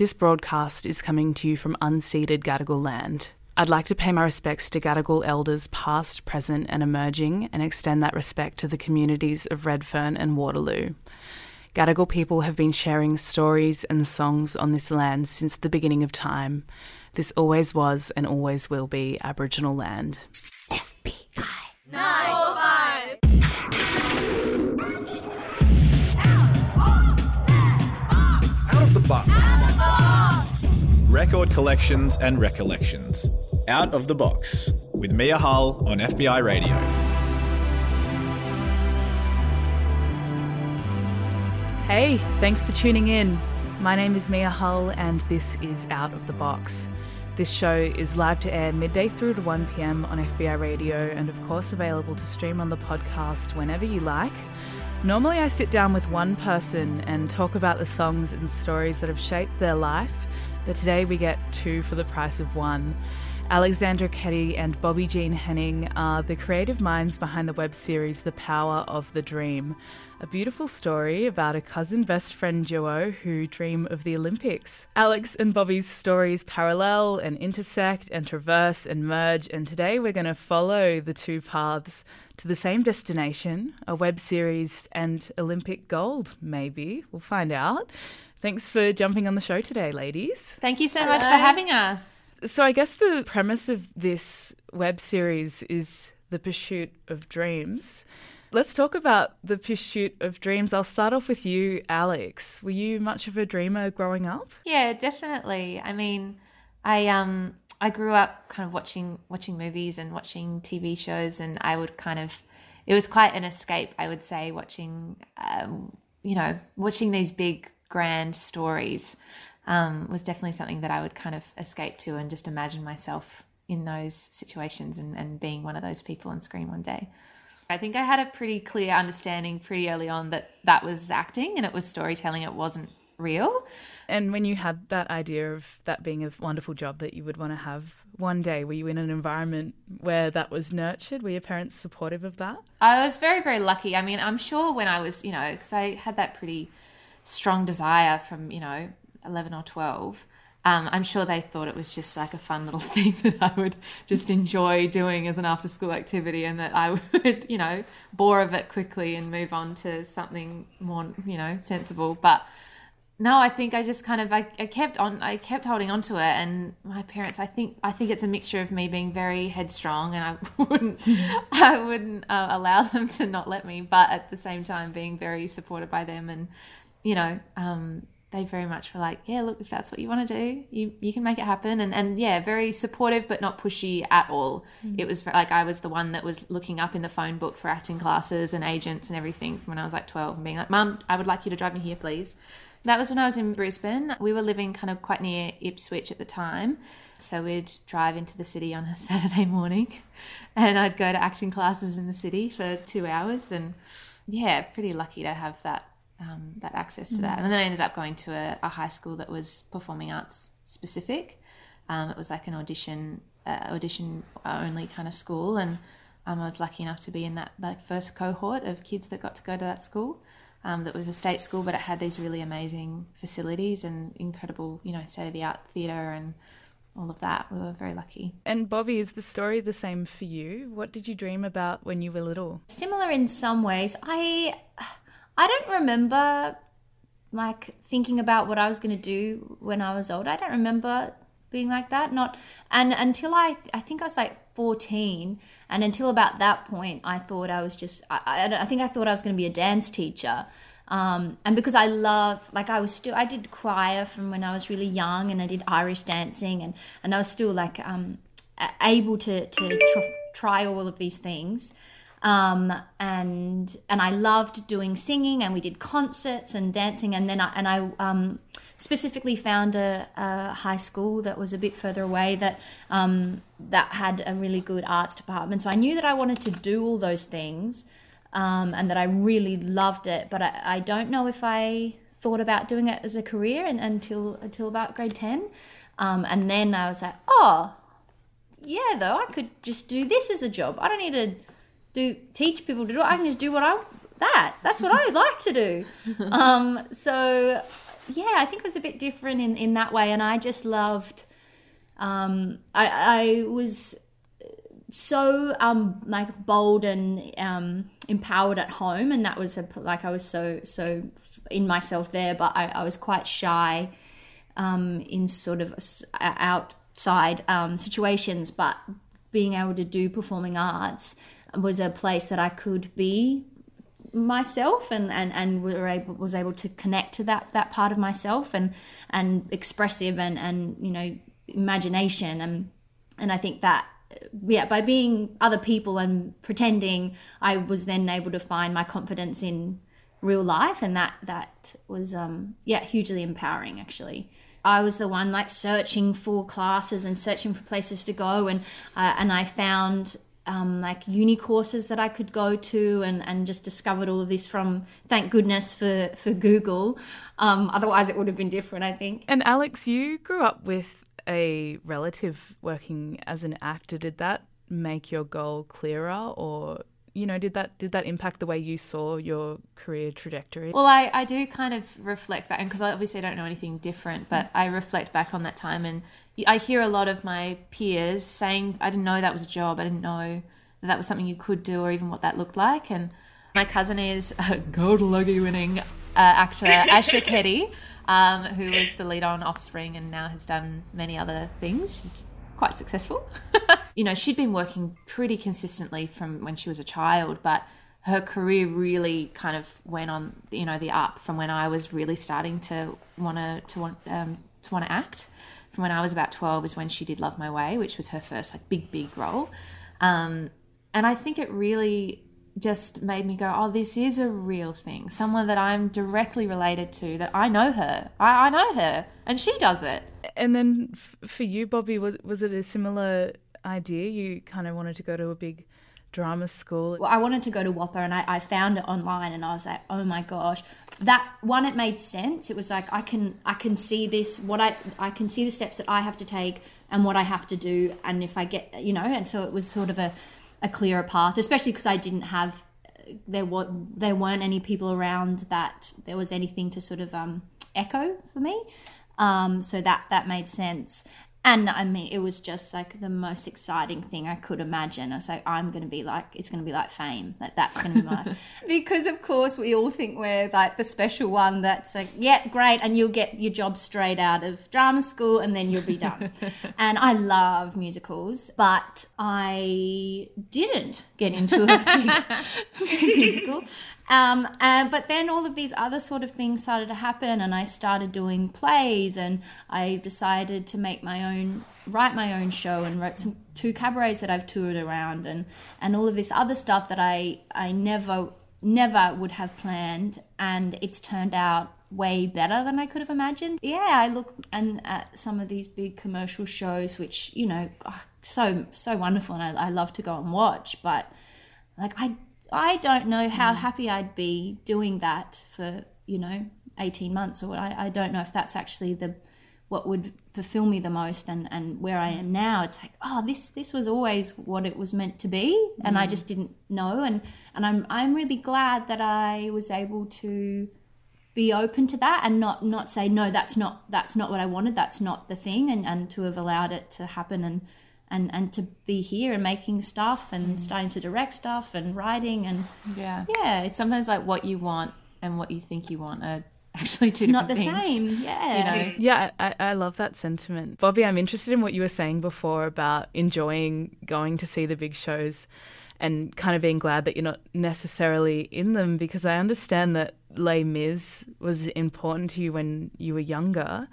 This broadcast is coming to you from unceded Gadigal land. I'd like to pay my respects to Gadigal elders past, present, and emerging, and extend that respect to the communities of Redfern and Waterloo. Gadigal people have been sharing stories and songs on this land since the beginning of time. This always was and always will be Aboriginal land. Out of the box. Record collections and recollections. Out of the box with Mia Hull on FBI Radio. Hey, thanks for tuning in. My name is Mia Hull, and this is Out of the Box. This show is live to air midday through to 1 pm on FBI Radio, and of course, available to stream on the podcast whenever you like. Normally, I sit down with one person and talk about the songs and stories that have shaped their life, but today we get two for the price of one. Alexandra Keddie and Bobbie-Jean Henning are the creative minds behind the web series The Power of the Dream, a beautiful story about a cousin best friend duo who dream of the Olympics. Alex and Bobbie's stories parallel and intersect and traverse and merge, and today we're going to follow the two paths to the same destination a web series and Olympic gold, maybe. We'll find out. Thanks for jumping on the show today, ladies. Thank you so much for having us. So, I guess the premise of this web series is the pursuit of dreams. Let's talk about the pursuit of dreams. I'll start off with you, Alex. Were you much of a dreamer growing up? Yeah, definitely. I mean, I um I grew up kind of watching watching movies and watching TV shows, and I would kind of it was quite an escape, I would say, watching um, you know watching these big grand stories um, was definitely something that I would kind of escape to and just imagine myself in those situations and, and being one of those people on screen one day. I think I had a pretty clear understanding pretty early on that that was acting and it was storytelling, it wasn't real. And when you had that idea of that being a wonderful job that you would want to have one day, were you in an environment where that was nurtured? Were your parents supportive of that? I was very, very lucky. I mean, I'm sure when I was, you know, because I had that pretty strong desire from, you know, 11 or 12. Um, I'm sure they thought it was just like a fun little thing that I would just enjoy doing as an after school activity and that I would, you know, bore of it quickly and move on to something more, you know, sensible. But no, I think I just kind of I, I kept on I kept holding on to it and my parents I think I think it's a mixture of me being very headstrong and I wouldn't I wouldn't uh, allow them to not let me but at the same time being very supported by them and you know um, they very much were like, yeah, look, if that's what you want to do, you, you can make it happen. And, and yeah, very supportive, but not pushy at all. Mm. It was like I was the one that was looking up in the phone book for acting classes and agents and everything from when I was like 12 and being like, Mum, I would like you to drive me here, please. That was when I was in Brisbane. We were living kind of quite near Ipswich at the time. So we'd drive into the city on a Saturday morning and I'd go to acting classes in the city for two hours. And yeah, pretty lucky to have that um, that access to mm that. And then I ended up going to a, a, high school that was performing arts specific. Um, it was like an audition uh, audition only kind of school, and um, I was lucky enough to be in that like first cohort of kids that got to go to that school. Um, that was a state school, but it had these really amazing facilities and incredible, you know, state of the art theatre and all of that. We were very lucky. And Bobbie, is the story the same for you? What did you dream about when you were little? Similar in some ways. I I don't remember like thinking about what I was going to do when I was old. I don't remember being like that. Not and until I I think I was like 14 and until about that point I thought I was just I, I, I think I thought I was going to be a dance teacher. Um, and because I love, like I was still, I did choir from when I was really young, and I did Irish dancing, and and I was still like um, able to to tr- try all of these things. Um, and and I loved doing singing, and we did concerts and dancing, and then I and I um, specifically found a, a, high school that was a bit further away that um, that had a really good arts department. So I knew that I wanted to do all those things, um, and that I really loved it. But I, I don't know if I thought about doing it as a career and, until until about grade ten, um, and then I was like, oh, yeah, though I could just do this as a job. I don't need to do teach people to do it. I can just do what I that. That's what I like to do. Um, so yeah, I think it was a bit different in in that way, and I just loved. Um, I I was so um like bold and um empowered at home and that was a, like i was so so in myself there but i, I was quite shy um in sort of outside um situations but being able to do performing arts was a place that i could be myself and and and were able, was able to connect to that that part of myself and and expressive and and you know imagination. And and I think that yeah by being other people and pretending I was then able to find my confidence in real life. And that that was um yeah hugely empowering actually. I was the one like searching for classes and searching for places to go. And uh, and I found um, like uni courses that I could go to and, and just discovered all of this from thank goodness for for Google um, otherwise it would have been different I think And Alex, you grew up with a relative working as an actor. Did that make your goal clearer, or you know, did that did that impact the way you saw your career trajectory? Well, I, I do kind of reflect back, and because I obviously don't know anything different, but I reflect back on that time, and I hear a lot of my peers saying, "I didn't know that was a job. I didn't know that that was something you could do, or even what that looked like." And my cousin is a Gold Logie winning uh, actor, Asha Keddie, um, who was the lead on Offspring, and now has done many other things. She's quite successful. you know, she'd been working pretty consistently from when she was a child, but her career really kind of went on, you know, the up from when I was really starting to want to to want um, to want to act. From when I was about twelve is when she did Love My Way, which was her first like big big role, um, and I think it really just made me go, oh, this is a real thing. Someone that I'm directly related to, that I know her. I, I know her, and she does it. And then f- for you, Bobbie, was was it a similar idea? You kind of wanted to go to a big drama school. well, I wanted to go to WAAPA and I, I found it online and I was like, oh my gosh. That one it made sense. It was like I can I can see this what I I can see the steps that I have to take and what I have to do and if I get you know, and so it was sort of a, a clearer path, especially because I didn't have there were there weren't any people around that there was anything to sort of um, echo for me. Um, so that that made sense. And I mean, it was just like the most exciting thing I could imagine. I was like, I'm going to be like, it's going to be like fame. Like, that's going to be my. because, of course, we all think we're like the special one that's like, yeah, great. And you'll get your job straight out of drama school and then you'll be done. and I love musicals, but I didn't get into a musical. Um, and, but then all of these other sort of things started to happen, and I started doing plays, and I decided to make my own, write my own show, and wrote some two cabarets that I've toured around, and and all of this other stuff that I I never never would have planned, and it's turned out way better than I could have imagined. Yeah, I look and at some of these big commercial shows, which you know, are so so wonderful, and I, I love to go and watch, but like I I don't know how hmm. happy I'd be doing that for you know 18 months or I, I don't know if that's actually the what would fulfill me the most and and where I am now. It's like oh this this was always what it was meant to be and I hmm. just didn't know and and I'm I'm really glad that I was able to be open to that and not not say no that's not that's not what I wanted. That's not the thing and and to have allowed it to happen and and and to be here and making stuff and mm. starting to direct stuff and writing and Yeah. yeah it's Sometimes like what you want and what you think you want are actually two not the things. same yeah You know, Yeah, I, I love that sentiment. Bobbie, I'm interested in what you were saying before about enjoying going to see the big shows and kind of being glad that you're not necessarily in them because I understand that Les Mis was important to you when you were younger.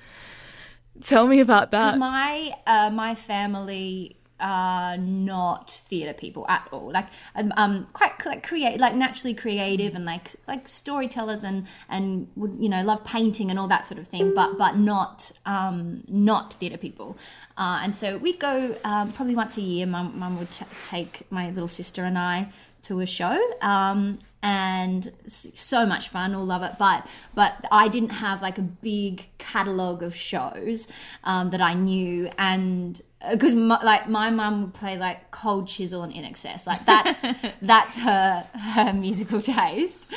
Tell me about that. because my uh, my family are not theater people at all. Like um, um quite like create like naturally creative and like like storytellers and and would you know love painting and all that sort of thing but but not um not theater people. Uh, and so we'd go um, probably once a year. Mum, mum would t- take my little sister and i to a show um, and so much fun all love it but but i didn't have like a big catalog of shows um, that i knew and because like my mum would play like Cold Chisel and INXS. Like that's that's her her musical taste.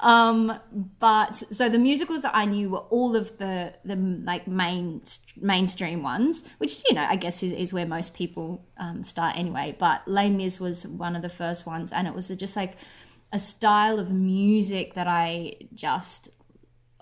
Um, but so the musicals that I knew were all of the the like main mainstream ones, which you know I guess is, is where most people um, start anyway. But Les Mis was one of the first ones, and it was just like a style of music that I just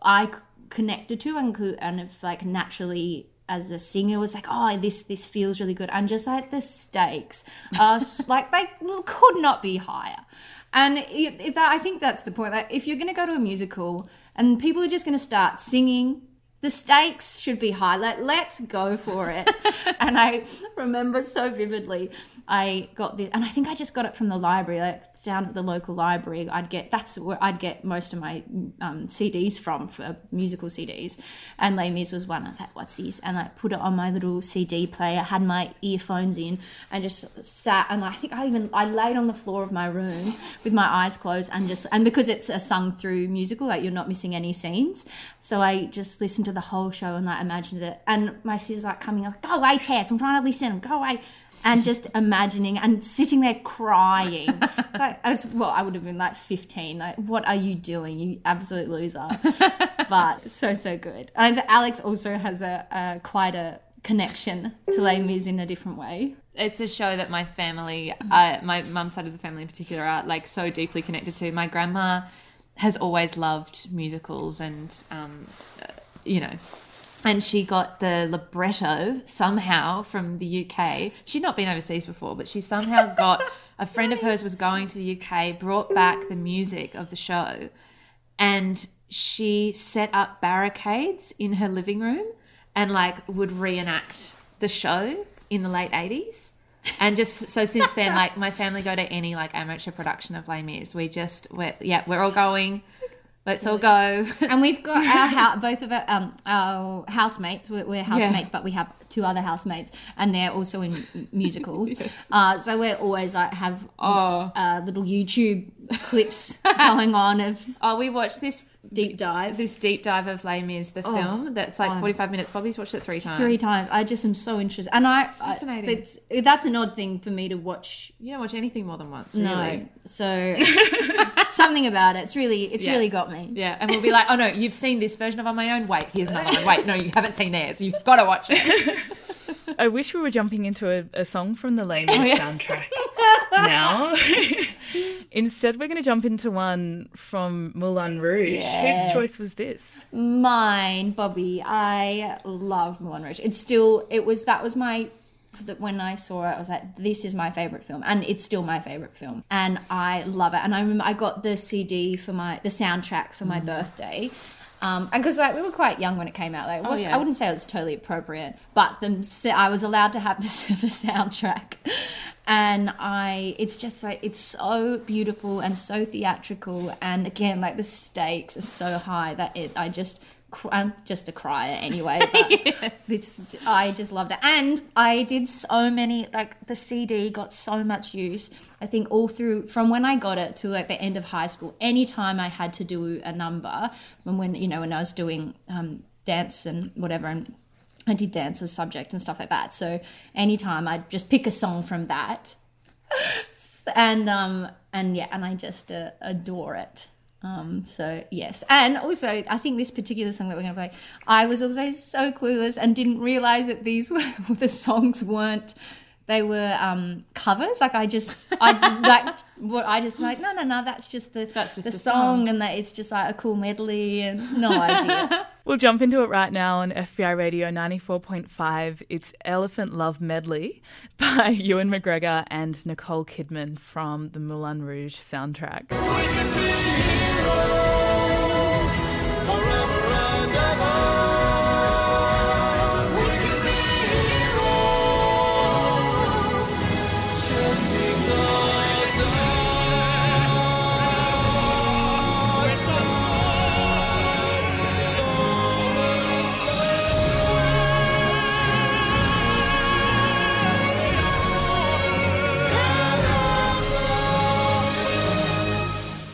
I connected to and could and have like naturally as a singer was like, oh, this this feels really good, and just like the stakes are like they could not be higher. And if that, I think that's the point. That if you're going to go to a musical and people are just going to start singing, the stakes should be high. Like, let's go for it. and I remember so vividly, I got this, and I think I just got it from the library. Like, down at the local library, I'd get that's where I'd get most of my um, CDs from for musical CDs, and Les Mis was one. I was like, "What's this?" And I put it on my little CD player, had my earphones in, and just sat. And I think I even I laid on the floor of my room with my eyes closed and just and because it's a sung through musical, like you're not missing any scenes, so I just listened to the whole show and like imagined it. And my sister's like coming up, "Go away, Tess! I'm trying to listen. Go away." And just imagining and sitting there crying. like, as well, I would have been like 15. Like, what are you doing, you absolute loser? but so so good. And Alex also has a, a quite a connection to Les Mis in a different way. It's a show that my family, uh, my mum's side of the family in particular, are like so deeply connected to. My grandma has always loved musicals and, um, you know, and she got the libretto somehow from the UK. She'd not been overseas before, but she somehow got a friend of hers was going to the UK, brought back the music of the show, and she set up barricades in her living room and like would reenact the show in the late 80s. And just so since then, like my family go to any like amateur production of Les Mis. We just, we're, yeah, we're all going Let's all go. and we've got our house, both of our, um, our housemates. We're, we're housemates, yeah. but we have two other housemates, and they're also in musicals. yes. uh, so we're always like have oh. uh, little YouTube clips going on of. Oh, we watched this deep dive. This deep dive of Les Mis, the oh, film that's like 45 minutes. Bobbie's watched it three times. Three times. I just am so interested. And I. It's fascinating. I, it's, that's an odd thing for me to watch. You don't watch anything more than once, really. No. So something about it. It's really, it's yeah. really got me. Yeah. And we'll be like, oh no, you've seen this version of On My Own. Wait, here's another one. Wait, no, you haven't seen theirs. You've got to watch it. I wish we were jumping into a, a song from the Mis oh, yeah. soundtrack now. Instead, we're going to jump into one from Moulin Rouge. Yes. Whose choice was this? Mine, Bobbie. I love Moulin Rouge. It's still, it was, that was my that when I saw it, I was like, this is my favorite film, and it's still my favorite film, and I love it. And I remember I got the CD for my the soundtrack for my mm. birthday, um, and because like we were quite young when it came out, like oh, was, yeah. I wouldn't say it was totally appropriate, but the I was allowed to have the, the soundtrack, and I it's just like it's so beautiful and so theatrical, and again like the stakes are so high that it I just I'm just a crier anyway. But yes. it's I just loved it, and I did so many. Like the CD got so much use. I think all through from when I got it to like the end of high school. Anytime I had to do a number, when when you know when I was doing um, dance and whatever, and I did dance as subject and stuff like that. So anytime I'd just pick a song from that, and um and yeah, and I just uh, adore it. Um, so yes, and also I think this particular song that we're going to play, I was also so clueless and didn't realize that these were the songs weren't they were um, covers. Like I just, I like what I just like. No, no, no. That's just the that's just the, the song, song, and that it's just like a cool medley, and no idea. we'll jump into it right now on FBI Radio ninety four point five. It's Elephant Love Medley by Ewan McGregor and Nicole Kidman from the Moulin Rouge soundtrack. Bye.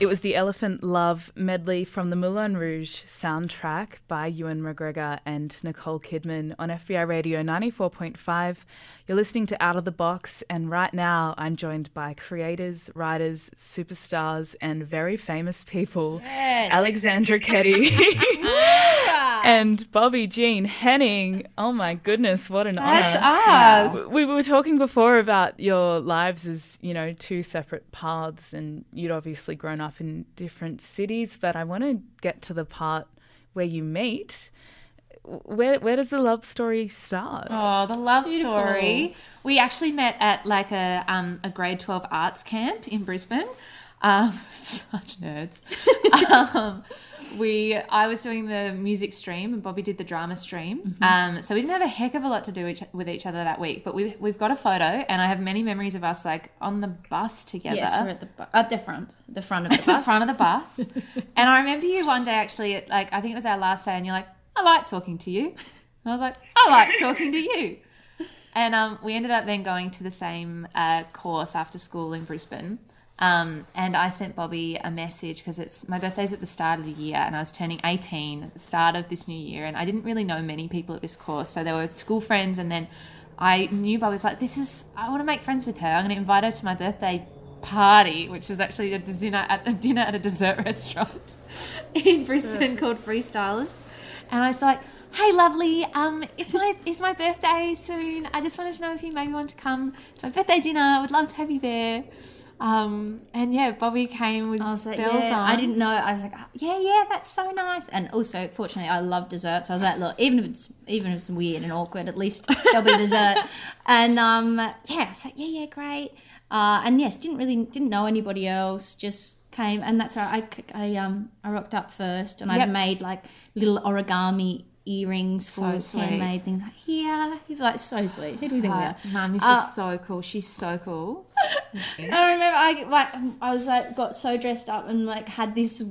It was the Elephant Love medley from the Moulin Rouge soundtrack by Ewan McGregor and Nicole Kidman on FBI Radio 94.5. You're listening to Out of the Box, and right now I'm joined by creators, writers, superstars, and very famous people Yes. Alexandra Keddie and Bobbie-Jean Henning. Oh my goodness, what an That's honor. That's us. We were talking before about your lives as, you know, two separate paths, and you'd obviously grown up in different cities, but I want to get to the part where you meet. Where, where does the love story start? Oh, the love Beautiful. story. We actually met at like a um, a grade twelve arts camp in Brisbane. Um, such nerds. um, we I was doing the music stream and Bobbie did the drama stream. Mm-hmm. Um, so we didn't have a heck of a lot to do each, with each other that week, but we we've got a photo and I have many memories of us like on the bus together. Yes, we're at the bu- at the front, the front of the the bus. front of the bus. and I remember you one day actually, at, like I think it was our last day, and you're like, "I like talking to you." And I was like, "I like talking to you." And um, we ended up then going to the same uh, course after school in Brisbane. Um, and I sent Bobbie a message because it's my birthday's at the start of the year, and I was turning 18 at the start of this new year, and I didn't really know many people at this course, so there were school friends, and then I knew Bobbie was like, "This is I want to make friends with her. I'm going to invite her to my birthday party, which was actually a dinner at a dinner at a dessert restaurant in Brisbane called Freestylers. And I was like, "Hey, lovely, um, it's my it's my birthday soon. I just wanted to know if you maybe want to come to my birthday dinner. I would love to have you there." Um, and yeah, Bobbie came with I was like, bells yeah, on. I didn't know. I was like, oh, yeah, yeah, that's so nice. And also, fortunately, I love desserts. I was like, look, even if it's even if it's weird and awkward, at least there'll be dessert. and um, yeah, it's like, yeah, yeah, great. Uh, and yes, didn't really didn't know anybody else. Just came, and that's right. I, I um I rocked up first, and Yep. I'd made like little origami earrings So sweet. handmade things. Like, here, you're like so sweet. Who do you think we are? Mum, this Uh, is so cool. She's so cool. I remember I like I was like got so dressed up and like had this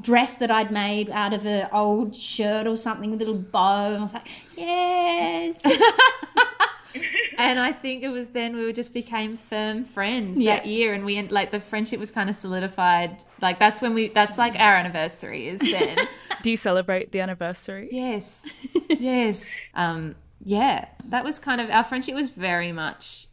dress that I'd made out of an old shirt or something with a little bow and I was like, Yes and I think it was then we just became firm friends Yeah. that year, and we like the friendship was kind of solidified. Like that's when we that's like our anniversary is then. Do you celebrate the anniversary? yes, yes, um, yeah. That was kind of our friendship was very much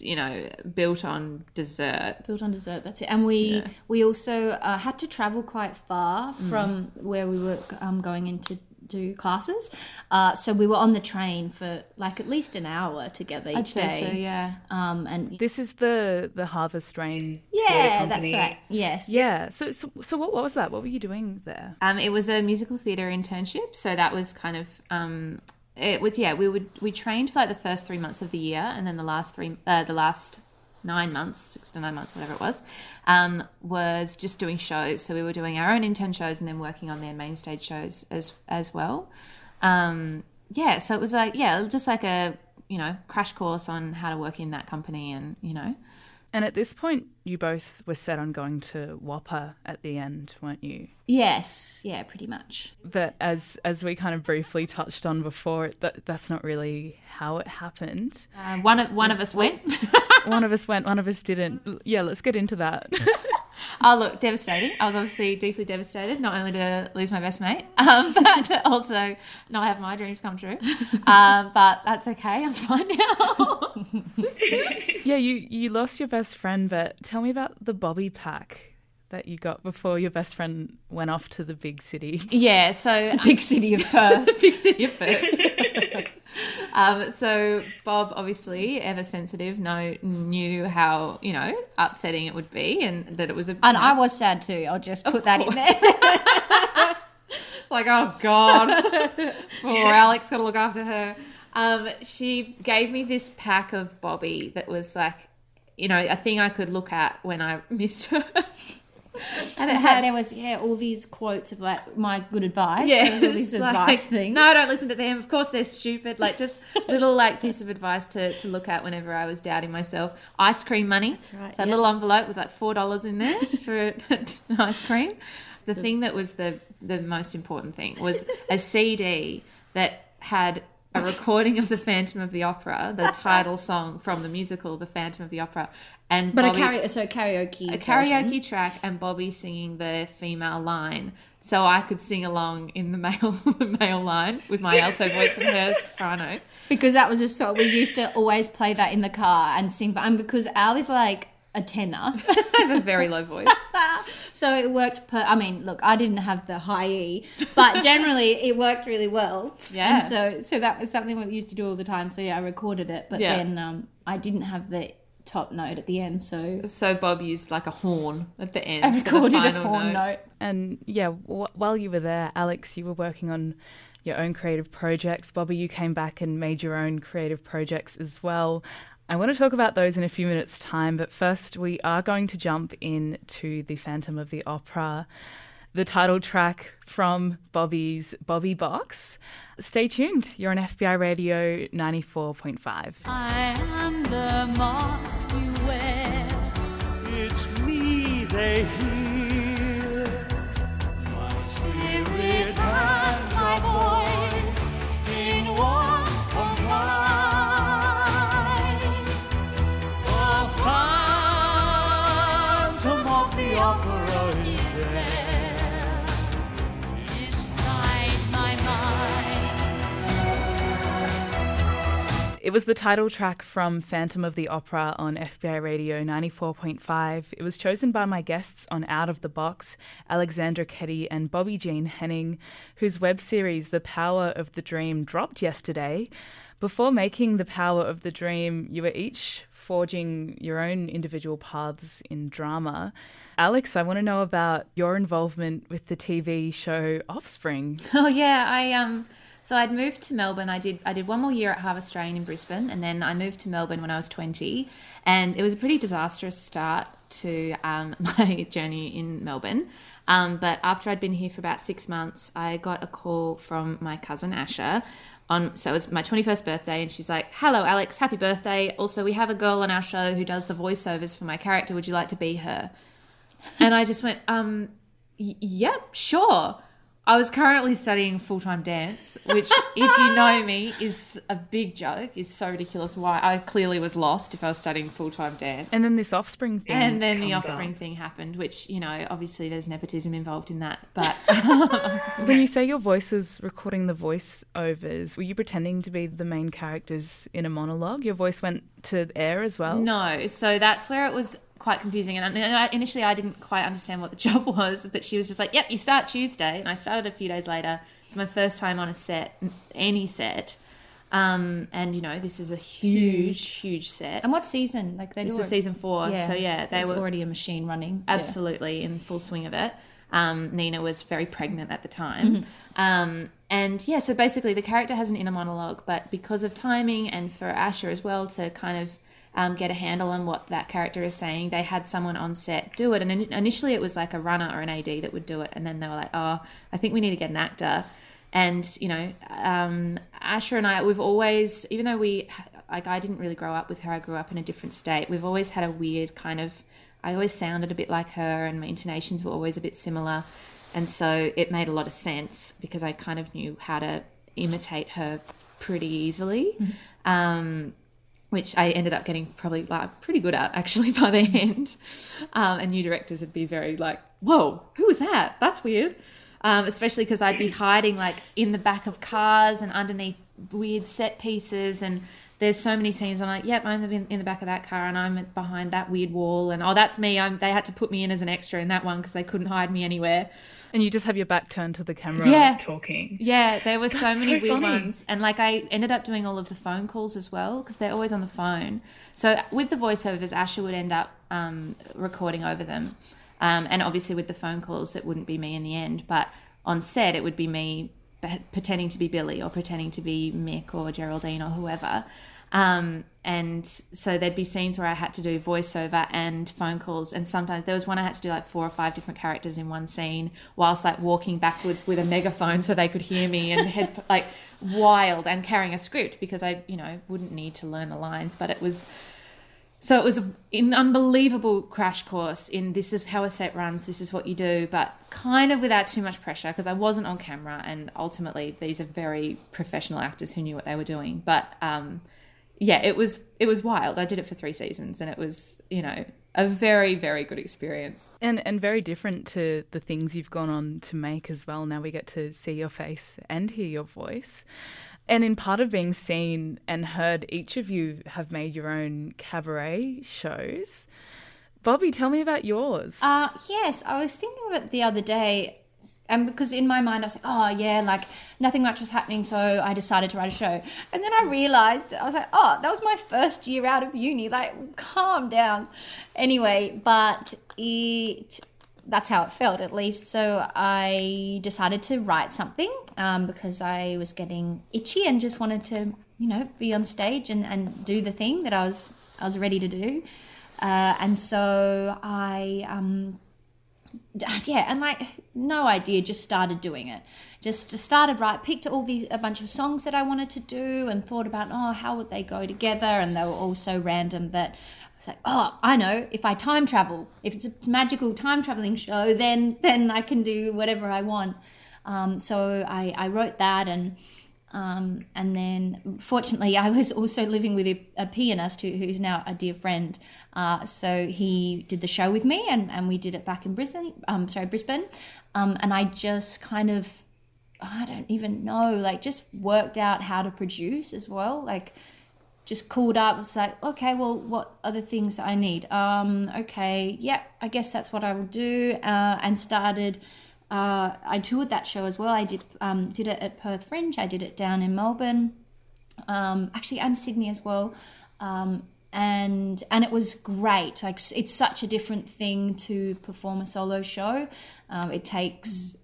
you know built on dessert. built on dessert. That's it. And we we also uh, had to travel quite far Mm. from where we were um, going into do classes. Uh, so we were on the train for like at least an hour together each I'd say day. so, yeah. Um, and This is the the Harvest Rain. yeah, theatre that's right. Yes. Yeah. So so, so what, what was that? What were you doing there? Um, it was a musical theatre internship, so that was kind of um, it was yeah. We would we trained for like the first three months of the year, and then the last three uh, the last nine months, six to nine months, whatever it was, um, was just doing shows. So we were doing our own intern shows and then working on their main stage shows as as well. Um, yeah, so it was like yeah, just like a you know crash course on how to work in that company, and you know And at this point, you both were set on going to WAAPA at the end, weren't you? Yes. Yeah. Pretty much. But as as we kind of briefly touched on before, that that's not really how it happened. uh, one of one of us went. one of us went, one of us didn't. Yeah, let's get into that. Oh, look, devastating. I was obviously deeply devastated, not only to lose my best mate, um, but to also not have my dreams come true. Um, but that's okay. I'm fine now. yeah, you you lost your best friend, but tell me about the Bobbie pack that you got before your best friend went off to the big city. yeah, so Big city of Perth. big city of Perth. um, so Bob, obviously ever sensitive, know knew how you know upsetting it would be, and that it was a And I was sad too. I'll just put that in there. like, oh God, poor Alex, got to look after her. Um, she gave me this pack of Bobbie that was like, you know, a thing I could look at when I missed her. and it had, there was yeah all these quotes of like my good advice. yeah, all these like, advice things. No, don't listen to them. Of course, they're stupid. Like just little like piece of advice to, to look at whenever I was doubting myself. Ice cream money. That's right, So a little envelope with like four dollars in there for ice cream. The thing that was the the most important thing was a CD that had a recording of the Phantom of the Opera, the title song from the musical The Phantom of the Opera, and But Bobbie, a karaoke, so karaoke. a karaoke track and Bobbie singing the female line. So I could sing along in the male the male line with my alto voice and her soprano. because that was a song we used to always play that in the car and sing. But and because Al is like a tenor, I have a very low voice. so it worked. Per, I mean, look, I didn't have the high E, but generally it worked really well. Yeah. And so so that was something we used to do all the time. So yeah, I recorded it, but Yeah. then um, I didn't have the top note at the end, so So Bob used like a horn at the end. I for the recorded a horn note. note. And yeah, w- while you were there, Alex, you were working on your own creative projects. Bobbie, you came back and made your own creative projects as well. I want to talk about those in a few minutes' time, but first, we are going to jump into The Phantom of the Opera, the title track from Bobbie's Bobbie Box. Stay tuned. You're on FBI Radio 94.5. I am the mask you wear. It's me they hear. My spirit and my voice It was the title track from Phantom of the Opera on FBI Radio 94.5. It was chosen by my guests on Out of the Box, Alexandra Keddie and Bobbie-Jean Henning, whose web series The Power of the Dream dropped yesterday. Before making The Power of the Dream, you were each forging your own individual paths in drama. Alex, I want to know about your involvement with the TV show Offspring. Oh yeah, I um so I'd moved to Melbourne. I did I did one more year at Harvest Australian in Brisbane and then I moved to Melbourne when I was 20 and it was a pretty disastrous start to um, my journey in Melbourne. Um, but after I'd been here for about six months, I got a call from my cousin Asha on so it was my 21st birthday and she's like hello alex. Happy birthday. Also we have a girl on our show who does the voiceovers for my character. Would you like to be her? And i just went um yep sure i was currently studying full-time dance which if you know me is a big joke is so ridiculous why i clearly was lost if i was studying full-time dance And then this Offspring thing. and then the offspring up. thing happened which you know obviously there's nepotism involved in that but When you say your voice was recording the voiceovers, were you pretending to be the main characters in a monologue? Your voice went to air as well? No, so that's where it was quite confusing. And, and I, initially, I didn't quite understand what the job was, but she was just like, "Yep, you start Tuesday," and I started a few days later. It's my first time on a set, any set, um, and you know this is a huge, huge set. And what season? Like they This was season four, so yeah, they were already a machine running. Yeah. absolutely in full swing of it. Um, Nina was very pregnant at the time. Um, and yeah, so basically the character has an inner monologue, but because of timing and for Asha as well to kind of um, get a handle on what that character is saying, they had someone on set do it. And in- initially it was like a runner or an AD that would do it. And then they were like, oh, I think we need to get an actor. And, you know, um, Asha and I, we've always, even though we, like, I didn't really grow up with her, I grew up in a different state, we've always had a weird kind of, I always sounded a bit like her and my intonations were always a bit similar. And so it made a lot of sense because I kind of knew how to imitate her pretty easily. Um, which I ended up getting probably like pretty good at actually by the end. Um, and new directors would be very like, "Whoa, who was that? That's weird." Um, especially because I'd be hiding like in the back of cars and underneath weird set pieces and. There's so many scenes. I'm like, yep, I'm in in the back of that car, and I'm behind that weird wall, and oh, that's me. I'm. They had to put me in as an extra in that one because they couldn't hide me anywhere. And you just have your back turned to the camera Yeah. talking. Yeah, there were so many so weird funny. ones, and like I ended up doing all of the phone calls as well because they're always on the phone. So with the voiceovers, Asha would end up um, recording over them, um, and obviously with the phone calls, it wouldn't be me in the end, but on set it would be me pretending to be Billy or pretending to be Mick or Geraldine or whoever. Um, and so there'd be scenes where I had to do voiceover and phone calls, and sometimes there was one I had to do like four or five different characters in one scene, whilst like walking backwards with a megaphone so they could hear me, and head like wild and carrying a script because I, you know, wouldn't need to learn the lines, but it was so it was an unbelievable crash course in this is how a set runs, this is what you do, but kind of without too much pressure because I wasn't on camera, and ultimately these are very professional actors who knew what they were doing. But um, yeah, it was it was wild. I did it for three seasons, and it was you know a very very good experience. And and very different to the things you've gone on to make as well. Now we get to see your face and hear your voice. And in part of being seen and heard, each of you have made your own cabaret shows. Bobbie, tell me about yours. Uh, yes, I was thinking of it the other day, and because in my mind I was like, oh yeah, like nothing much was happening, so I decided to write a show. And then I realized I was like, oh, that was my first year out of uni. Like, calm down. Anyway, but it that's how it felt at least. So I decided to write something um, because I was getting itchy and just wanted to, you know, be on stage and, and do the thing that I was I was ready to do. Uh, and so I, um, yeah, and like no idea, just started doing it. Just started right, picked all these a bunch of songs that I wanted to do, and thought about oh how would they go together, and they were all so random that i was like, oh, I know. If I time travel, if it's a magical time traveling show, then then I can do whatever I want. Um, so I, I wrote that, and um, and then fortunately, I was also living with a, a pianist who, who's now a dear friend. Uh, so he did the show with me, and, and we did it back in Brisbane. Um, sorry, Brisbane. Um, and I just kind of, I don't even know, like just worked out how to produce as well, like just called up was like okay well what the things that i need um okay yeah i guess that's what i will do uh, and started uh, i toured that show as well. I did um, did it at perth fringe. I did it down in melbourne. Um, actually and sydney as well. Um, and and it was great. Like it's such a different thing to perform a solo show. Um, it takes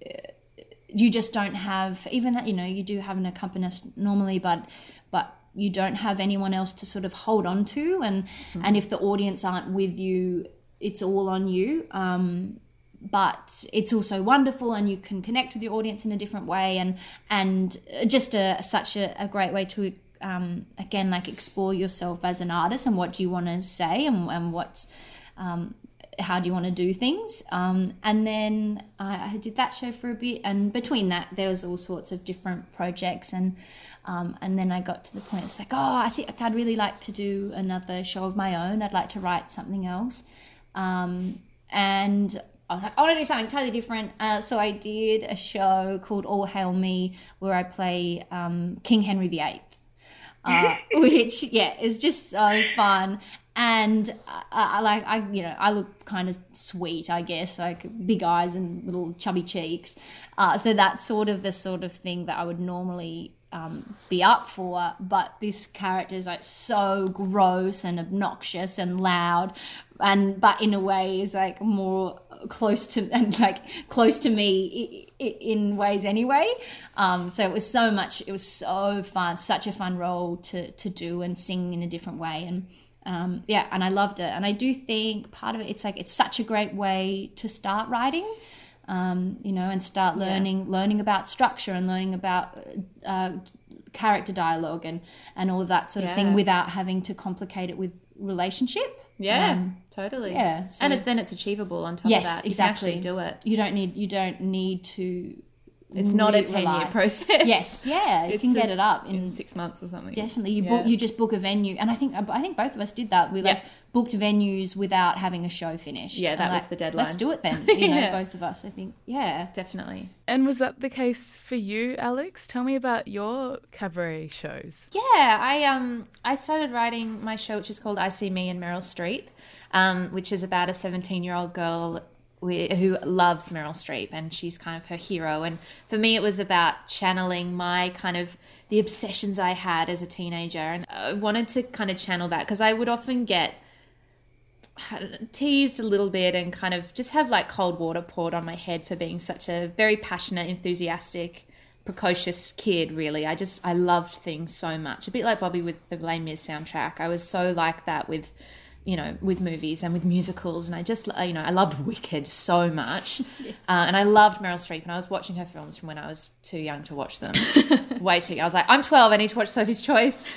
you just don't have even that you know you do have an accompanist normally but but you don't have anyone else to sort of hold on to. And mm-hmm. and if the audience aren't with you it's all on you. Um, but it's also wonderful and you can connect with your audience in a different way and and just a, such a, a great way to um, again like explore yourself as an artist and what do you want to say and, and what's um, how do you want to do things. Um, and then I, I, did that show for a bit and between that there was all sorts of different projects and um, and then I got to the point it's like oh I think I'd really like to do another show of my own. I'd like to write something else. Um, and I was like, I want to do something totally different. Uh, so I did a show called All Hail Me, where I play um, King Henry VIII, uh, which yeah is just so fun. And I, I, like I you know I look kind of sweet I guess like big eyes and little chubby cheeks. Uh, so that's sort of the sort of thing that I would normally um, be up for. But this character is like so gross and obnoxious and loud. And but in a way is like more close to and like close to me in ways anyway um, so it was so much it was so fun such a fun role to to do and sing in a different way and um, yeah, and I loved it. And I do think part of it, it's like it's such a great way to start writing, um, you know, and start learning yeah. learning about structure and learning about uh, character dialogue and and all of that sort of thing without having to complicate it with relationship. Yeah, um, totally. Yeah, so, and it's then it's achievable on top yes, of that. You exactly. do it. You don't need you don't need to it's not a 10 year process. Yes, yeah, you It's can get it up in, in six months or something. definitely. You Yeah. book, you just book a venue, and I think I think both of us did that. We like Yeah. booked venues without having a show finished. Yeah, And, that was like, the deadline. Let's do it then. You know, Yeah. both of us. I think. Yeah. Definitely. And was that the case for you, Alex? Tell me about your cabaret shows. Yeah, I um I started writing my show, which is called I See Me and Meryl Streep, um, which is about a 17 year old girl wi- who loves Meryl Streep, and she's kind of her hero. And for me, it was about channeling my kind of the obsessions I had as a teenager, and I wanted to kind of channel that because I would often get teased a little bit and kind of just have like cold water poured on my head for being such a very passionate, enthusiastic, precocious kid. Really, I just I loved things so much. A bit like Bobbie with the Les Mis soundtrack. I was so like that with, you know, with movies and with musicals, and I just you know I loved Wicked so much, uh, and I loved Meryl Streep, and I was watching her films from when I was too young to watch them, way too. young. I was like, I'm 12, I need to watch Sophie's Choice.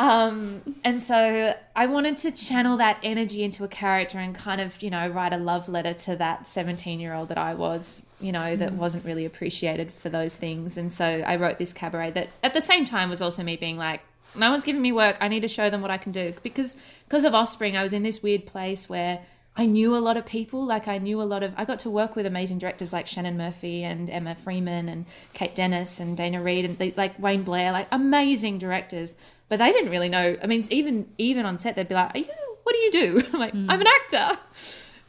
Um, and so I wanted to channel that energy into a character and kind of, you know, write a love letter to that 17 year old that I was, you know, that wasn't really appreciated for those things. And so I wrote this cabaret that at the same time was also me being like, no one's giving me work. I need to show them what I can do because because of Offspring, I was in this weird place where I knew a lot of people. Like I knew a lot of. I got to work with amazing directors like Shannon Murphy and Emma Freeman and Kate Dennis and Daina Reid and these like Wayne Blair, like amazing directors. But they didn't really know. I mean, even even on set, they'd be like, Are you, "What do you do?" I'm like, mm. "I'm an actor."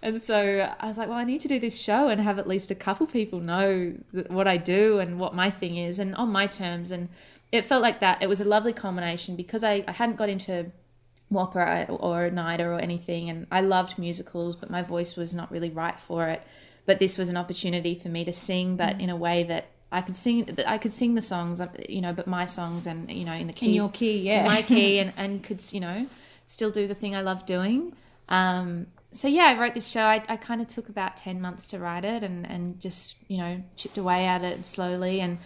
And so I was like, well, I need to do this show and have at least a couple people know what I do and what my thing is and on my terms. And it felt like that. It was a lovely culmination because I, I hadn't got into WAAPA or, NIDA or anything. And I loved musicals, but my voice was not really right for it. But this was an opportunity for me to sing, but in a way that I could sing. I could sing the songs, you know, but my songs and you know in the keys, your key, yeah. my key, and and could you know still do the thing I love doing. Um, so yeah, I wrote this show. I, I kind of took about ten months to write it, and and just you know chipped away at it slowly, and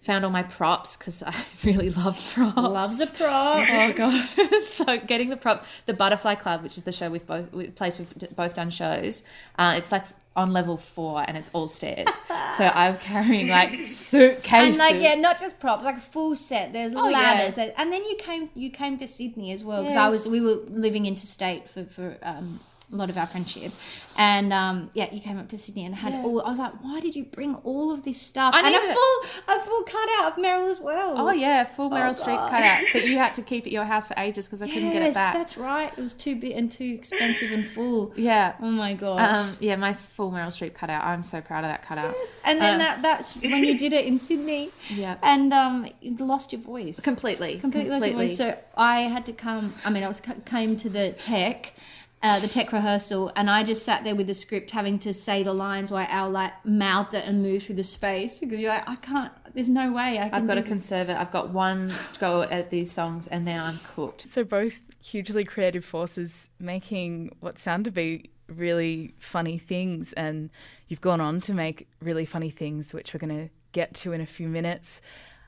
found all my props because I really love props. Loves a prop. Oh god! so getting the props, the Butterfly Club, which is the show we've both with- place we've both done shows. Uh, it's like on level four, and it's all stairs. so I'm carrying like suitcases. And like yeah, not just props, like a full set. There's Oh, yeah. ladders, there- and then you came you came to Sydney as well because I was we were living interstate for for um, a lot of our friendship, and um, yeah, you came up to Sydney and had Yeah. all. I was like, why did you bring all of this stuff? I and a full a full cutout of Meryl as well. Oh yeah, full Meryl Streep God. cutout that you had to keep at your house for ages because I couldn't get it Yes, back. that's right. It was too big and too expensive and full. Yeah. Oh my gosh. Um, yeah, my full Meryl Streep cutout. I'm so proud of that cutout. Yes. and then uh, that that's when you did it in Sydney. Yeah. And um, you lost your voice. Completely. completely, lost your voice. So I had to come. I mean, I was came to the tech, uh, the tech rehearsal, and I just sat there with the script, having to say the lines while Al like mouthed it and moved through the space because you're like, I can't. There's no way I can. I've got do to conserve it. I've got one go at these songs and then I'm cooked. So both hugely creative forces making what sound to be really funny things, and you've gone on to make really funny things, which we're going to get to in a few minutes.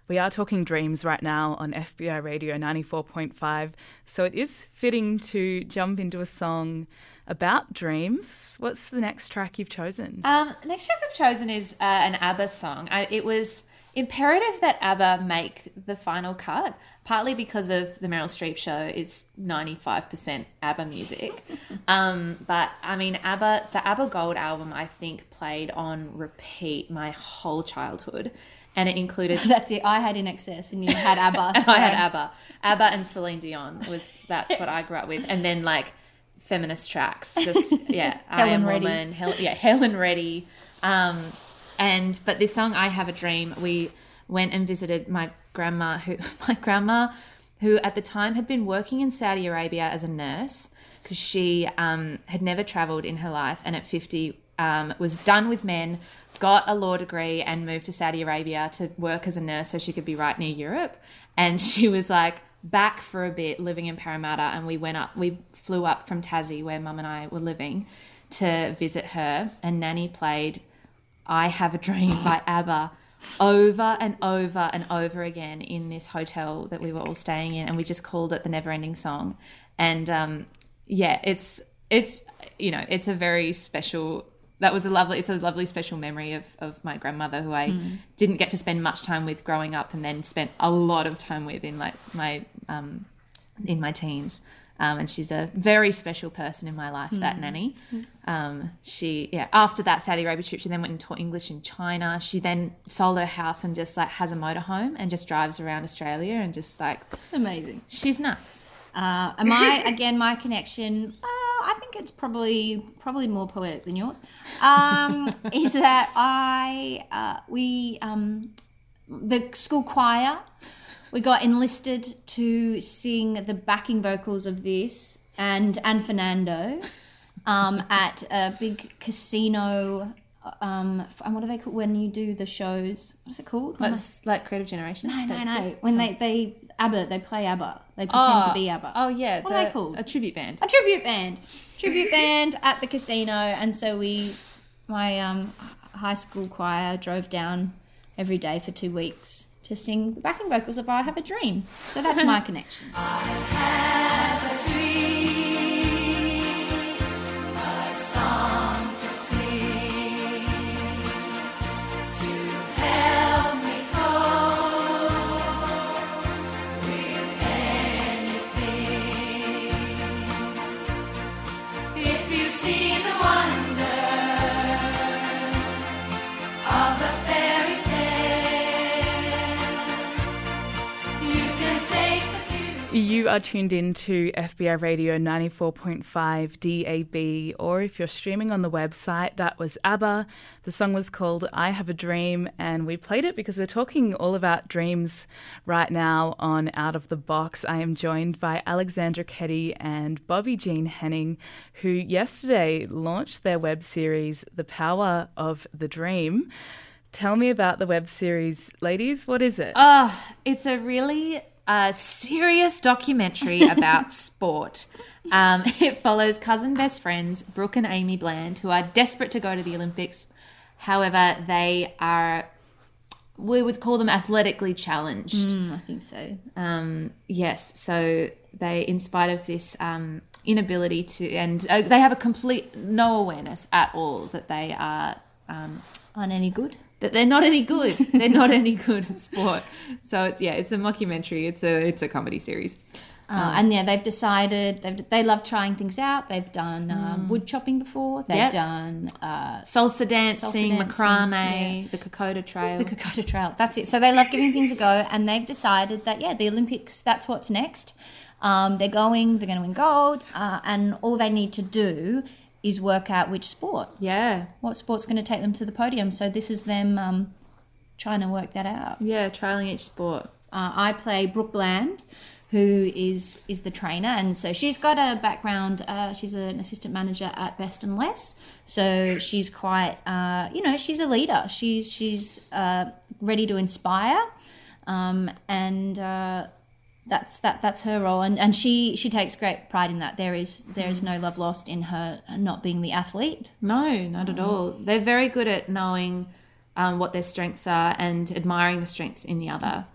We are talking dreams right now on FBI Radio 94.5, so it is fitting to jump into a song about dreams. What's the next track you've chosen? Um, the next track I've chosen is uh, an ABBA song. I, it was imperative that ABBA make the final cut, partly because of the Meryl Streep show. It's 95% ABBA music. um, but I mean, ABBA, the ABBA Gold album, I think played on repeat my whole childhood. And it included That's it. I had INXS, and you had ABBA. so- I had ABBA. ABBA and Celine Dion was that's what I grew up with, and then like feminist tracks, just yeah, I Helen am Reddy. woman, Hel- yeah, Helen Reddy, um, and but this song I have a dream. We went and visited my grandma, who my grandma, who at the time had been working in Saudi Arabia as a nurse because she um, had never traveled in her life, and at fifty um, was done with men. Got a law degree and moved to Saudi Arabia to work as a nurse so she could be right near Europe and she was like back for a bit living in Parramatta and we went up we flew up from Tassie where mum and I were living to visit her and Nanny played I Have a Dream by ABBA over and over and over again in this hotel that we were all staying in and we just called it the never ending song and um yeah it's it's you know it's a very special that was a lovely it's a lovely special memory of, of my grandmother who I didn't get to spend much time with growing up and then spent a lot of time with in like my um in my teens. Um, and she's a very special person in my life that nanny. Um, she yeah after that Saudi Arabia trip she then went and taught English in China. She then sold her house and just like has a motorhome and just drives around Australia and just like It's amazing. she's nuts. Uh, and my again, my connection. Uh, I think it's probably probably more poetic than yours. Um, is that I uh, we um, the school choir we got enlisted to sing the backing vocals of this and and Fernando um, at a big casino. Um, and what do they call when you do the shows? What's it called? When that's like creative generation no, no, no. When they they ABBA, they play ABBA. They pretend to be ABBA. oh yeah What are they the- called? a tribute band a tribute band tribute band at the casino and so we my um, high school choir drove down every day for two weeks to sing the backing vocals of I Have a Dream. So that's my connection. You are tuned in to FBI Radio 94.5 DAB, or if you're streaming on the website, that was ABBA. The song was called I Have a Dream, and we played it because we're talking all about dreams right now on Out of the Box. I am joined by Alexandra Keddie and Bobbie-Jean Henning, who yesterday launched their web series, The Power of the Dream. Tell me about the web series, ladies. What is it? Oh, it's a really uh, serious documentary about sport. Um, it follows cousin best friends Brooke and Amy Bland, who are desperate to go to the Olympics. However, they are, we would call them athletically challenged. I think so. Um, yes, so they, in spite of this um, inability to, and uh, they have a complete no awareness at all that they are Aren't any good? That they're not any good. they're not any good at sport. So it's yeah, it's a mockumentary. It's a it's a comedy series. Uh, and yeah, they've decided they've, they love trying things out. They've done um, wood chopping before. They've Yep. done uh, Salsa dancing, dancing, macrame, yeah. the Kokoda Trail. the Kokoda Trail. That's it. So they love giving things a go, and they've decided that yeah, the Olympics. That's what's next. Um, they're going. They're going to win gold, uh, and all they need to do is work out which sport, yeah, what sport's going to take them to the podium. So this is them um, trying to work that out. yeah, trialing each sport. Uh, I play Brooke Bland, who is is the trainer, and so she's got a background. Uh, she's an assistant manager at Best and Less, so she's quite, uh, you know, she's a leader. She's she's uh, ready to inspire, um, and uh, that's that that's her role. And and she she takes great pride in that. There is there is no love lost in her not being the athlete. No, not at all. They're very good at knowing um, what their strengths are and admiring the strengths in the other.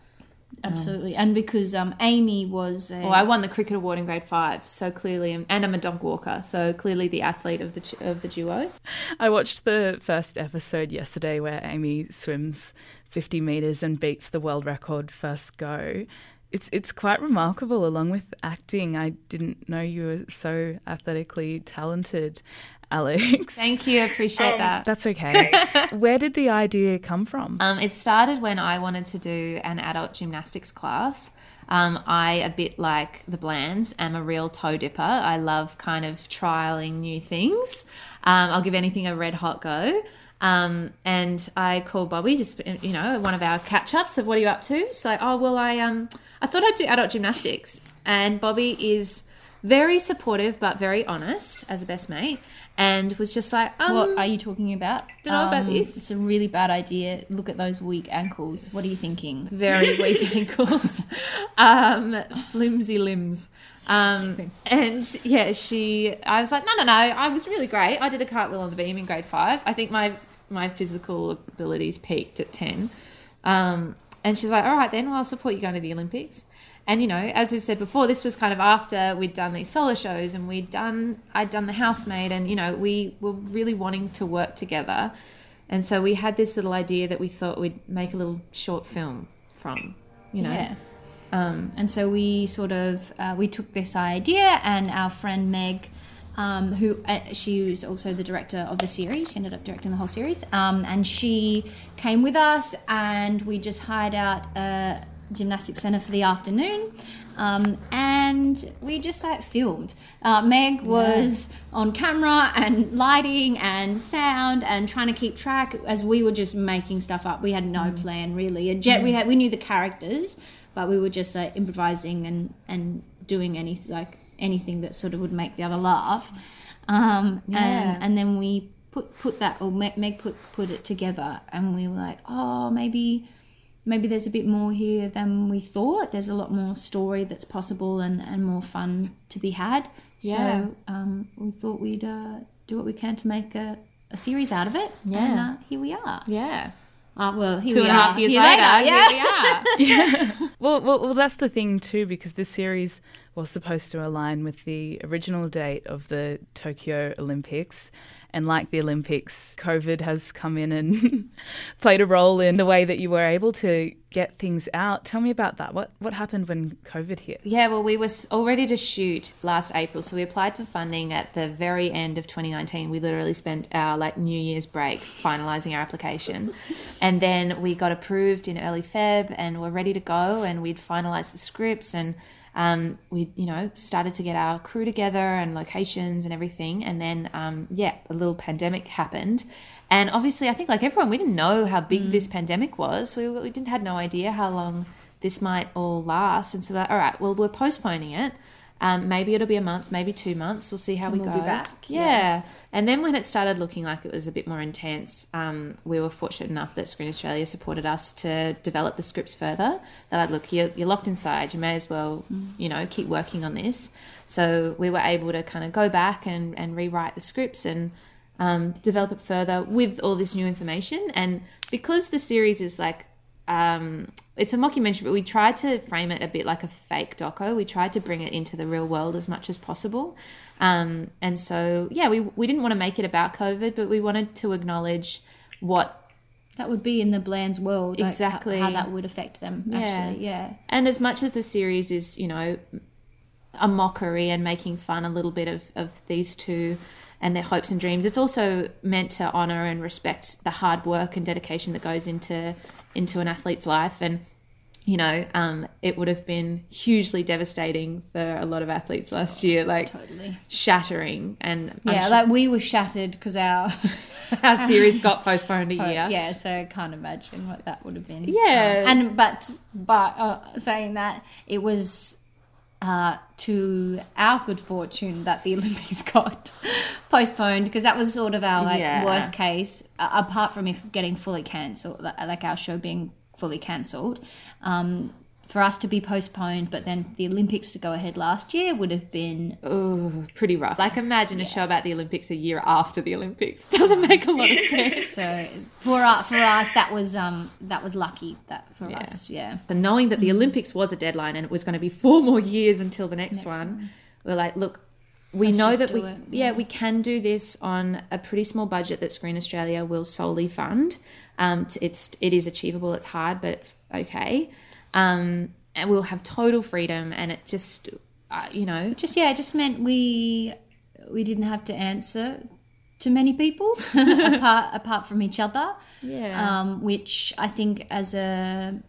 Absolutely, and because um, Amy was a, Well, I won the cricket award in grade five, so clearly, and I'm a dog walker, so clearly the athlete of the of the duo. I watched the first episode yesterday where Amy swims 50 meters and beats the world record first go. It's it's quite remarkable along with acting. I didn't know you were so athletically talented, Alex. Thank you, I appreciate that. That's okay. Where did the idea come from? Um, it started when I wanted to do an adult gymnastics class. Um, I, a bit like the Blands, am a real toe dipper. I love kind of trialing new things. Um, I'll give anything a red hot go. Um, and I called Bobbie, just you know, one of our catch ups of what are you up to? So, oh well, I um, I thought I'd do adult gymnastics, and Bobbie is very supportive but very honest as a best mate, and was just like, um, What are you talking about? Um, Don't know about this. It's a really bad idea. Look at those weak ankles. What are you thinking? very weak ankles, um, flimsy limbs. Um, and yeah, she, I was like, no, no, no, I was really great. I did a cartwheel on the beam in grade five. I think my, my physical abilities peaked at 10. Um, and she's like, all right, then, well, I'll support you going to the Olympics. And, you know, as we've said before, this was kind of after we'd done these solo shows and we'd done, I'd done the housemaid and, you know, we were really wanting to work together. And so we had this little idea that we thought we'd make a little short film from, you know. Yeah. Um, and so we sort of uh, we took this idea, and our friend Meg, um, who uh, she was also the director of the series, she ended up directing the whole series, um, and she came with us, and we just hired out a gymnastics center for the afternoon. Um, and we just like filmed. Uh, Meg was on camera and lighting and sound and trying to keep track as we were just making stuff up. We had no plan really. A jet, we had we knew the characters, but we were just like improvising and and doing anything like anything that sort of would make the other laugh. Um, and and then we put put that or Meg, Meg put put it together, and we were like, oh, maybe maybe there's a bit more here than we thought. There's a lot more story that's possible and, and more fun to be had. Yeah. So um, we thought we'd uh, do what we can to make a, a series out of it. Yeah. And uh, here we are. Yeah. Uh, well, here Two we and a half years Here later, yeah. here we are. Well, well, well, that's the thing too, because this series was supposed to align with the original date of the Tokyo Olympics. And like the Olympics, COVID has come in and played a role in the way that you were able to get things out. Tell me about that. What what happened when COVID hit? Yeah, well, we were all ready to shoot last April, so we applied for funding at the very end of 2019. We literally spent our like New Year's break finalizing our application, and then we got approved in early Feb, and we're ready to go. And we'd finalized the scripts, and um, we you know started to get our crew together and locations and everything. And then um, yeah, a little pandemic happened. And obviously, I think like everyone, we didn't know how big this pandemic was. We, we didn't had no idea how long this might all last. And so, like, all right, well, we're postponing it. Um, maybe it'll be a month, maybe two months. We'll see how we we'll go. be back, Yeah. yeah. And then when it started looking like it was a bit more intense, um, we were fortunate enough that Screen Australia supported us to develop the scripts further. They're like, look, you're, you're locked inside. You may as well, you know, keep working on this. So we were able to kind of go back and, and rewrite the scripts and um, develop it further with all this new information. And because the series is like, um, it's a mockumentary, but we tried to frame it a bit like a fake doco. We tried to bring it into the real world as much as possible. Um, and so, yeah, we, we didn't want to make it about COVID, but we wanted to acknowledge what That would be in the Bland's world. like, Exactly. how, how that would affect them, actually. Yeah. And as much as the series is, you know, a mockery and making fun a little bit of, of these two and their hopes and dreams, it's also meant to honor and respect the hard work and dedication that goes into into an athlete's life. And you know, um, it would have been hugely devastating for a lot of athletes last year, like Totally. shattering. And Yeah, sure like we were shattered because our. our series got postponed a year. yeah, so I can't imagine what that would have been. Yeah. Um, and but but uh, saying that it was uh, to our good fortune that the Olympics got postponed because that was sort of our like Yeah. worst case. Uh, apart from if getting fully cancelled, like, like our show being fully cancelled. Um, for us to be postponed, but then the Olympics to go ahead last year would have been Ooh, pretty rough. Like imagine a show about the Olympics a year after the Olympics. Doesn't make a lot of sense. so for us, for us that was um that was lucky that for us yeah So knowing that the Olympics was a deadline and it was going to be four more years until the next, one, we're like, look, we Let's know that we, it, yeah. we can do this on a pretty small budget that Screen Australia will solely fund. Um, it's it is achievable. It's hard, but it's okay. Um, and we'll have total freedom, and it just, uh, you know, just yeah, it just meant we we didn't have to answer to many people apart apart from each other. Yeah. Um, which I think as a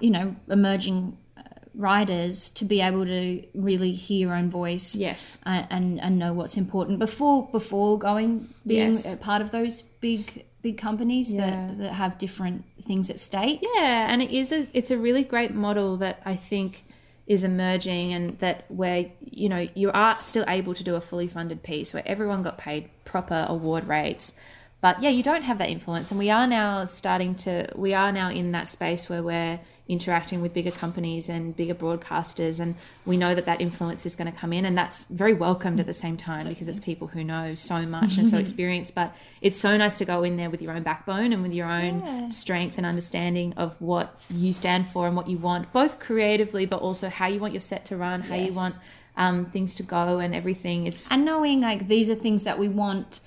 you know emerging uh, writers to be able to really hear your own voice. yes, And, and, and know what's important before before going being Yes. a part of those big big companies Yeah. that, that have different things at stake. Yeah, and it is a it's a really great model that I think is emerging and that where you know you are still able to do a fully funded piece where everyone got paid proper award rates. But yeah, you don't have that influence and we are now starting to we are now in that space where we're interacting with bigger companies and bigger broadcasters and we know that that influence is going to come in and that's very welcomed at the same time because it's people who know so much and so experienced but it's so nice to go in there with your own backbone and with your own strength and understanding of what you stand for and what you want both creatively but also how you want your set to run how you want um, things to go and everything. It's and knowing like these are things that we want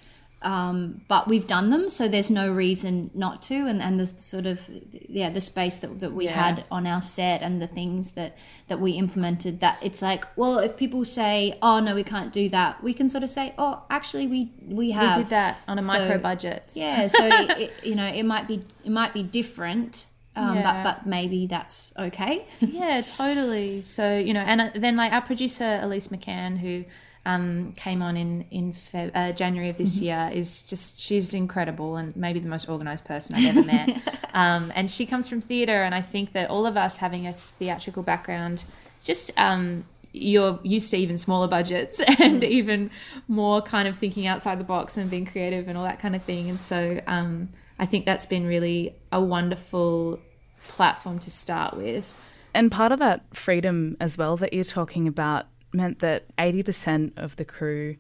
um, but we've done them so there's no reason not to and, and the sort of yeah the space that, that we Yeah. had on our set and the things that that we implemented that it's like well if people say oh no we can't do that we can sort of say oh actually we we have we did that on a So- micro budget yeah so it, it, you know it might be it might be different um, Yeah. but but maybe that's okay yeah, totally. So you know, and uh, then like our producer Elise McCann, who um, came on in in Feb- uh, January of this year, is just she's incredible and maybe the most organized person I've ever met. um, and she comes from theatre, and I think that all of us having a theatrical background, just um, you're used to even smaller budgets and even more kind of thinking outside the box and being creative and all that kind of thing. And so um, I think that's been really a wonderful platform to start with. And part of that freedom as well that you're talking about meant that 80% of the crew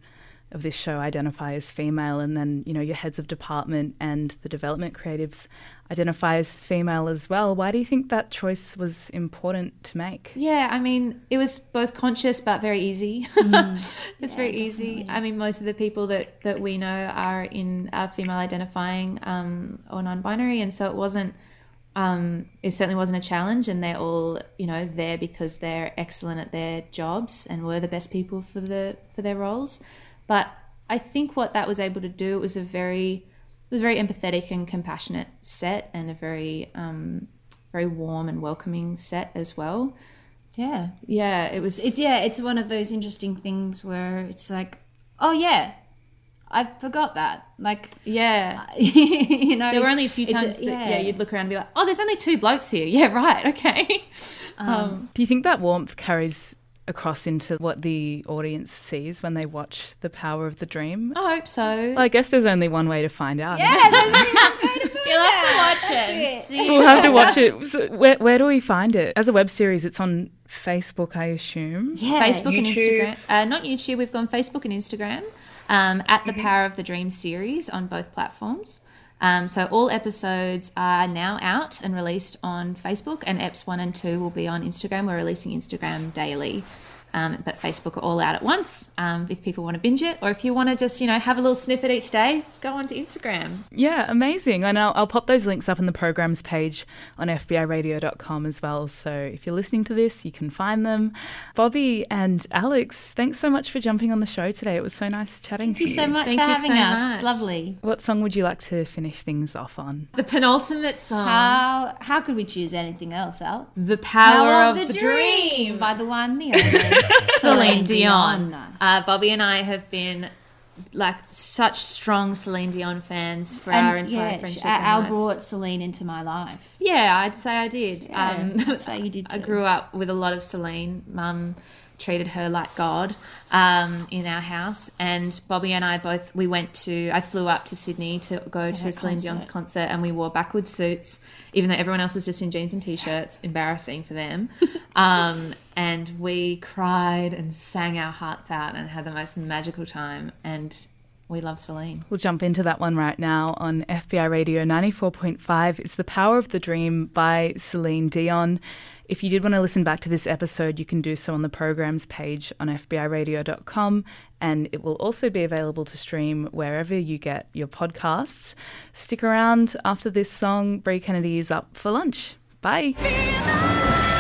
of this show identify as female and then you know your heads of department and the development creatives identify as female as well. Why do you think that choice was important to make? Yeah, I mean, it was both conscious but very easy. it's very easy. I mean, most of the people that that we know are in are female identifying um, or non-binary, and so it wasn't. Um, it certainly wasn't a challenge, and they're all you know there because they're excellent at their jobs and were the best people for the for their roles. But I think what that was able to do it was a very it was a very empathetic and compassionate set, and a very um, very warm and welcoming set as well. Yeah. Yeah, it was. It's yeah, it's one of those interesting things where it's like, oh yeah, I forgot that. Like, yeah, you know, there were only a few it's times that yeah. you'd look around and be like, oh, there's only two blokes here. Yeah, right, okay. Um, Do you think that warmth carries across into what the audience sees when they watch The Power of the Dream? I hope so. Well, I guess there's only one way to find out. Yeah, You'll have to watch it. and see. We'll have to watch it. So where, where do we find it? As a web series, it's on Facebook, I assume. Yeah, Facebook and Instagram. Uh, not YouTube. We've gone Facebook and Instagram um, at the Power of the Dream series on both platforms. Um, so all episodes are now out and released on Facebook, and EPs one and two will be on Instagram. We're releasing Instagram daily. Um, but Facebook are all out at once. Um, if people want to binge it, or if you want to just you know have a little snippet each day, go onto Instagram. Yeah, amazing. And I'll, I'll pop those links up in the programs page on FBIRadio.com as well. So if you're listening to this, you can find them. Bobbie and Alex, thanks so much for jumping on the show today. It was so nice chatting Thank to you Thank you so much Thank for having so us. much. It's lovely. What song would you like to finish things off on? The penultimate song, How how could we choose anything else, Al? "The Power, of, the, Dream. by the one, the only Celine Dion. Uh, Bobbie and I have been like such strong Celine Dion fans for our entire yeah, friendship. Al brought Celine into my life. Yeah, I'd say I did. Yeah, um, I'd say you did I grew up with a lot of Celine. Mum treated her like God um, in our house, and Bobbie and I both we went to. I flew up to Sydney to go to her Celine Dion's concert. concert, and we wore backwards suits, even though everyone else was just in jeans and t-shirts. Embarrassing for them. um, and we cried and sang our hearts out and had the most magical time. And we love Celine. We'll jump into that one right now on FBI Radio 94.5. It's The Power of the Dream by Celine Dion. If you did want to listen back to this episode, you can do so on the programs page on FBIRadio.com, and it will also be available to stream wherever you get your podcasts. Stick around after this song. Brie Kennedy is up for lunch. Bye.